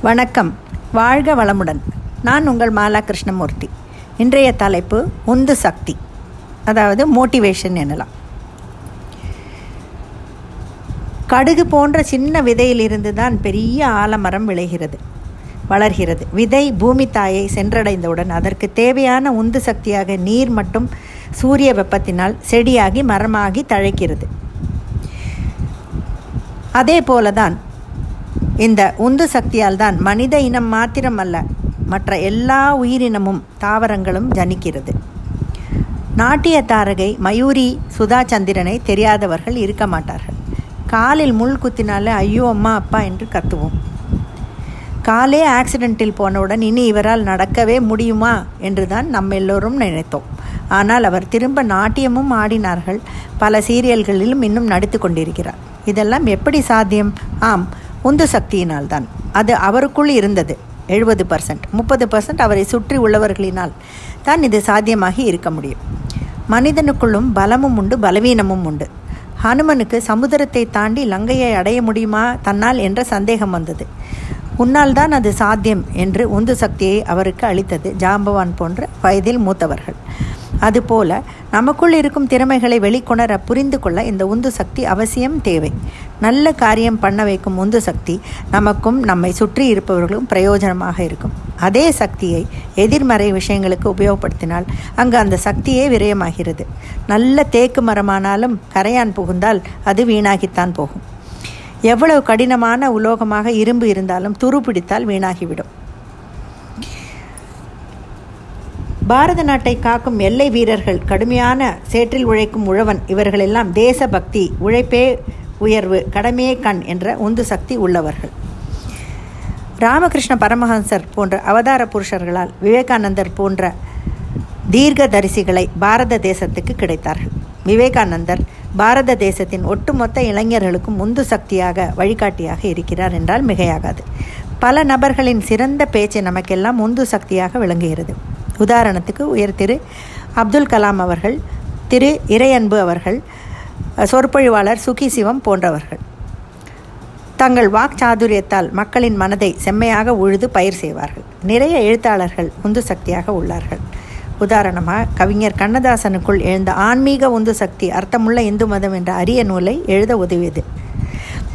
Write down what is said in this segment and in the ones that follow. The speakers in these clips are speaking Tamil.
வணக்கம். வாழ்க வளமுடன். நான் உங்கள் மாலா கிருஷ்ணமூர்த்தி. இன்றைய தலைப்பு உந்து சக்தி. அதாவது மோட்டிவேஷன் எனலாம். கடுகு போன்ற சின்ன விதையிலிருந்து தான் பெரிய ஆலமரம் விளைகிறது. வளர்கிறது. விதை பூமி தாயை சென்றடைந்தவுடன் அதற்கு தேவையான உந்து சக்தியாக நீர் மற்றும் சூரிய வெப்பத்தினால் செடியாகி மரமாகி தழைக்கிறது. அதே போலதான் இந்த உந்து சக்தியால் தான் மனித இனம் மாத்திரமல்ல மற்ற எல்லா உயிரினமும் தாவரங்களும் ஜனிக்கிறது. நாட்டிய தாரகை மயூரி சுதா சந்திரனை தெரியாதவர்கள் இருக்க மாட்டார்கள். காலில் முள் குத்தினாலே ஐயோ அம்மா அப்பா என்று கத்துவோம். காலே ஆக்சிடென்ட்டில் போனவுடன் இனி இவரால் நடக்கவே முடியுமா? என்று தான் நம்ம எல்லோரும் நினைத்தோம். ஆனால் அவர் திரும்ப நாட்டியமும் ஆடினார்கள். பல சீரியல்களிலும் இன்னும் நடித்து கொண்டிருக்கிறார். இதெல்லாம் எப்படி சாத்தியம்? ஆம் உந்து சக்தியினால் தான் அது அவருக்குள் இருந்தது. எழுபது பர்சன்ட் முப்பது பர்சன்ட் அவரை சுற்றி உள்ளவர்களினால் தான் இது சாத்தியமாகி இருக்க முடியும். மனிதனுக்குள்ளும் பலமும் உண்டு பலவீனமும் உண்டு. ஹனுமனுக்கு சமுதிரத்தை தாண்டி லங்கையை அடைய முடியுமா தன்னால் என்ற சந்தேகம் வந்தது. உன்னால் தான் அது சாத்தியம் என்று உந்து சக்தியை அவருக்கு அளித்தது ஜாம்பவான் போன்ற வயதில் மூத்தவர்கள். அதுபோல நமக்குள் இருக்கும் திறமைகளை வெளிக்கொணர புரிந்து கொள்ள இந்த உந்து சக்தி அவசியம் தேவை. நல்ல காரியம் பண்ண வைக்கும் உந்து சக்தி நமக்கும் நம்மை சுற்றி இருப்பவர்களும் பிரயோஜனமாக இருக்கும். அதே சக்தியை எதிர்மறை விஷயங்களுக்கு உபயோகப்படுத்தினால் அங்கு அந்த சக்தியே விரயமாகிறது. நல்ல தேக்கு மரமானாலும் கரையான் புகுந்தால் அது வீணாகித்தான் போகும். எவ்வளவு கடினமான உலோகமாக இரும்பு இருந்தாலும் துரு பிடித்தால் வீணாகிவிடும். பாரத நாட்டை காக்கும் எல்லை வீரர்கள் கடுமையான சேற்றில் உழைக்கும் உழவன் இவர்களெல்லாம் தேசபக்தி உழைப்பே உயர்வு கடமையே கண் என்ற உந்து சக்தி உள்ளவர்கள். ராமகிருஷ்ண பரமஹன்சர் போன்ற அவதார புருஷர்களால் விவேகானந்தர் போன்ற தீர்க்க தரிசிகளை பாரத தேசத்துக்கு கிடைத்தார்கள். விவேகானந்தர் பாரத தேசத்தின் ஒட்டுமொத்த இளைஞர்களுக்கும் உந்து சக்தியாக வழிகாட்டியாக இருக்கிறார் என்றால் மிகையாகாது. பல நபர்களின் சிறந்த பேச்சு நமக்கெல்லாம் உந்து சக்தியாக விளங்குகிறது. உதாரணத்துக்கு உயர் திரு அப்துல் கலாம் அவர்கள் திரு இறையன்பு அவர்கள் சொற்பொழிவாளர் சுகி சிவம் போன்றவர்கள். தங்கள் வாக்சாதுரியத்தால் மக்களின் மனதை செம்மையாக உழுது பயிர் செய்வார்கள். நிறைய எழுத்தாளர்கள் உந்து சக்தியாக உள்ளார்கள். உதாரணமாக கவிஞர் கண்ணதாசனுக்குள் எழுந்த ஆன்மீக உந்து சக்தி அர்த்தமுள்ள இந்து மதம் என்ற அரிய நூலை எழுத உதவியது.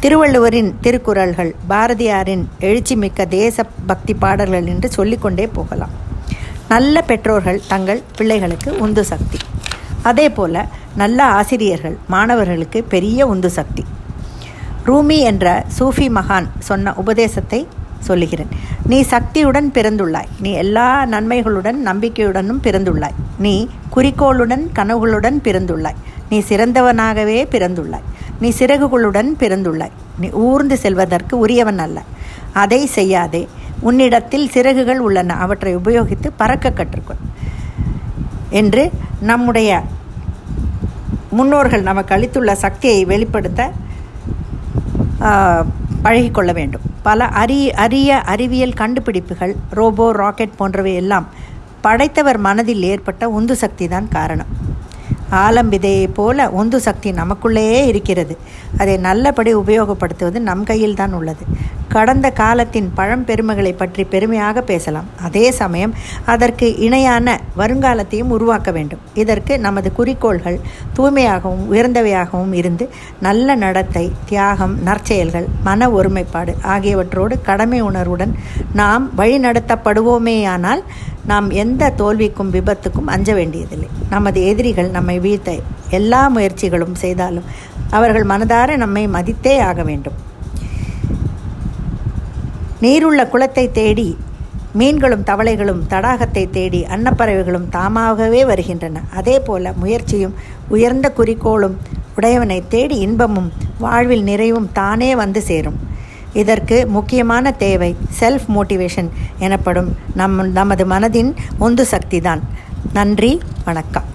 திருவள்ளுவரின் திருக்குறள்கள் பாரதியாரின் எழுச்சிமிக்க தேச பக்தி பாடல்கள் என்று சொல்லிக்கொண்டே போகலாம். நல்ல பெற்றோர்கள் தங்கள் பிள்ளைகளுக்கு உந்து சக்தி. அதே போல நல்ல ஆசிரியர்கள் மாணவர்களுக்கு பெரிய உந்து சக்தி. ரூமி என்ற சூஃபி மகான் சொன்ன உபதேசத்தை சொல்லுகிறேன். நீ சக்தியுடன் பிறந்துள்ளாய். நீ எல்லா நன்மைகளுடன் நம்பிக்கையுடனும் பிறந்துள்ளாய். நீ குறிக்கோளுடன் கனவுகளுடன் பிறந்துள்ளாய். நீ சிறந்தவனாகவே பிறந்துள்ளாய். நீ சிறகுகளுடன் பிறந்துள்ளாய். நீ ஊர்ந்து செல்வதற்கு உரியவன் அல்ல. அதை செய்யாதே. உன்னிடத்தில் சிறகுகள் உள்ளன. அவற்றை உபயோகித்து பறக்க கற்றுக்கொள். என்று நம்முடைய முன்னோர்கள் நமக்கு அளித்துள்ள சக்தியை வெளிப்படுத்த பழகிக்கொள்ள வேண்டும். பல அரிய அரிய அறிவியல் கண்டுபிடிப்புகள் ரோபோ ராக்கெட் போன்றவை எல்லாம் படைத்தவர் மனதில் ஏற்பட்ட உந்து சக்தி தான் காரணம். ஆலம்பிதையை போல உந்து சக்தி நமக்குள்ளேயே இருக்கிறது. அதை நல்லபடி உபயோகப்படுத்துவது நம் கையில் தான் உள்ளது. கடந்த காலத்தின் பழம்பெருமைகளை பற்றி பெருமையாக பேசலாம். அதே சமயம் அதற்கு இணையான வருங்காலத்தையும் உருவாக்க வேண்டும். இதற்கு நமது குறிக்கோள்கள் தூய்மையாகவும் உயர்ந்தவையாகவும் இருந்து நல்ல நடத்தை தியாகம் நற்செயல்கள் மன ஒருமைப்பாடு ஆகியவற்றோடு கடமை உணர்வுடன் நாம் வழிநடத்தப்படுவோமேயானால் நாம் எந்த தோல்விக்கும் விபத்துக்கும் அஞ்ச வேண்டியதில்லை. நமது எதிரிகள் நம்மை வீழ்த்த எல்லா முயற்சிகளும் செய்தாலும் அவர்கள் மனதார நம்மை மதித்தே ஆக வேண்டும். நீருள்ள குளத்தை தேடி மீன்களும் தவளைகளும் தடாகத்தை தேடி அன்னப்பறவைகளும் தாமாகவே வருகின்றன. அதே போல முயற்சியும் உயர்ந்த குறிக்கோளும் உடையவனை தேடி இன்பமும் வாழ்வில் நிறைவும் தானே வந்து சேரும். இதற்கு முக்கியமான தேவை செல்ஃப் மோட்டிவேஷன் எனப்படும் நம் நமது மனதின் உந்து சக்தி தான் நன்றி வணக்கம்.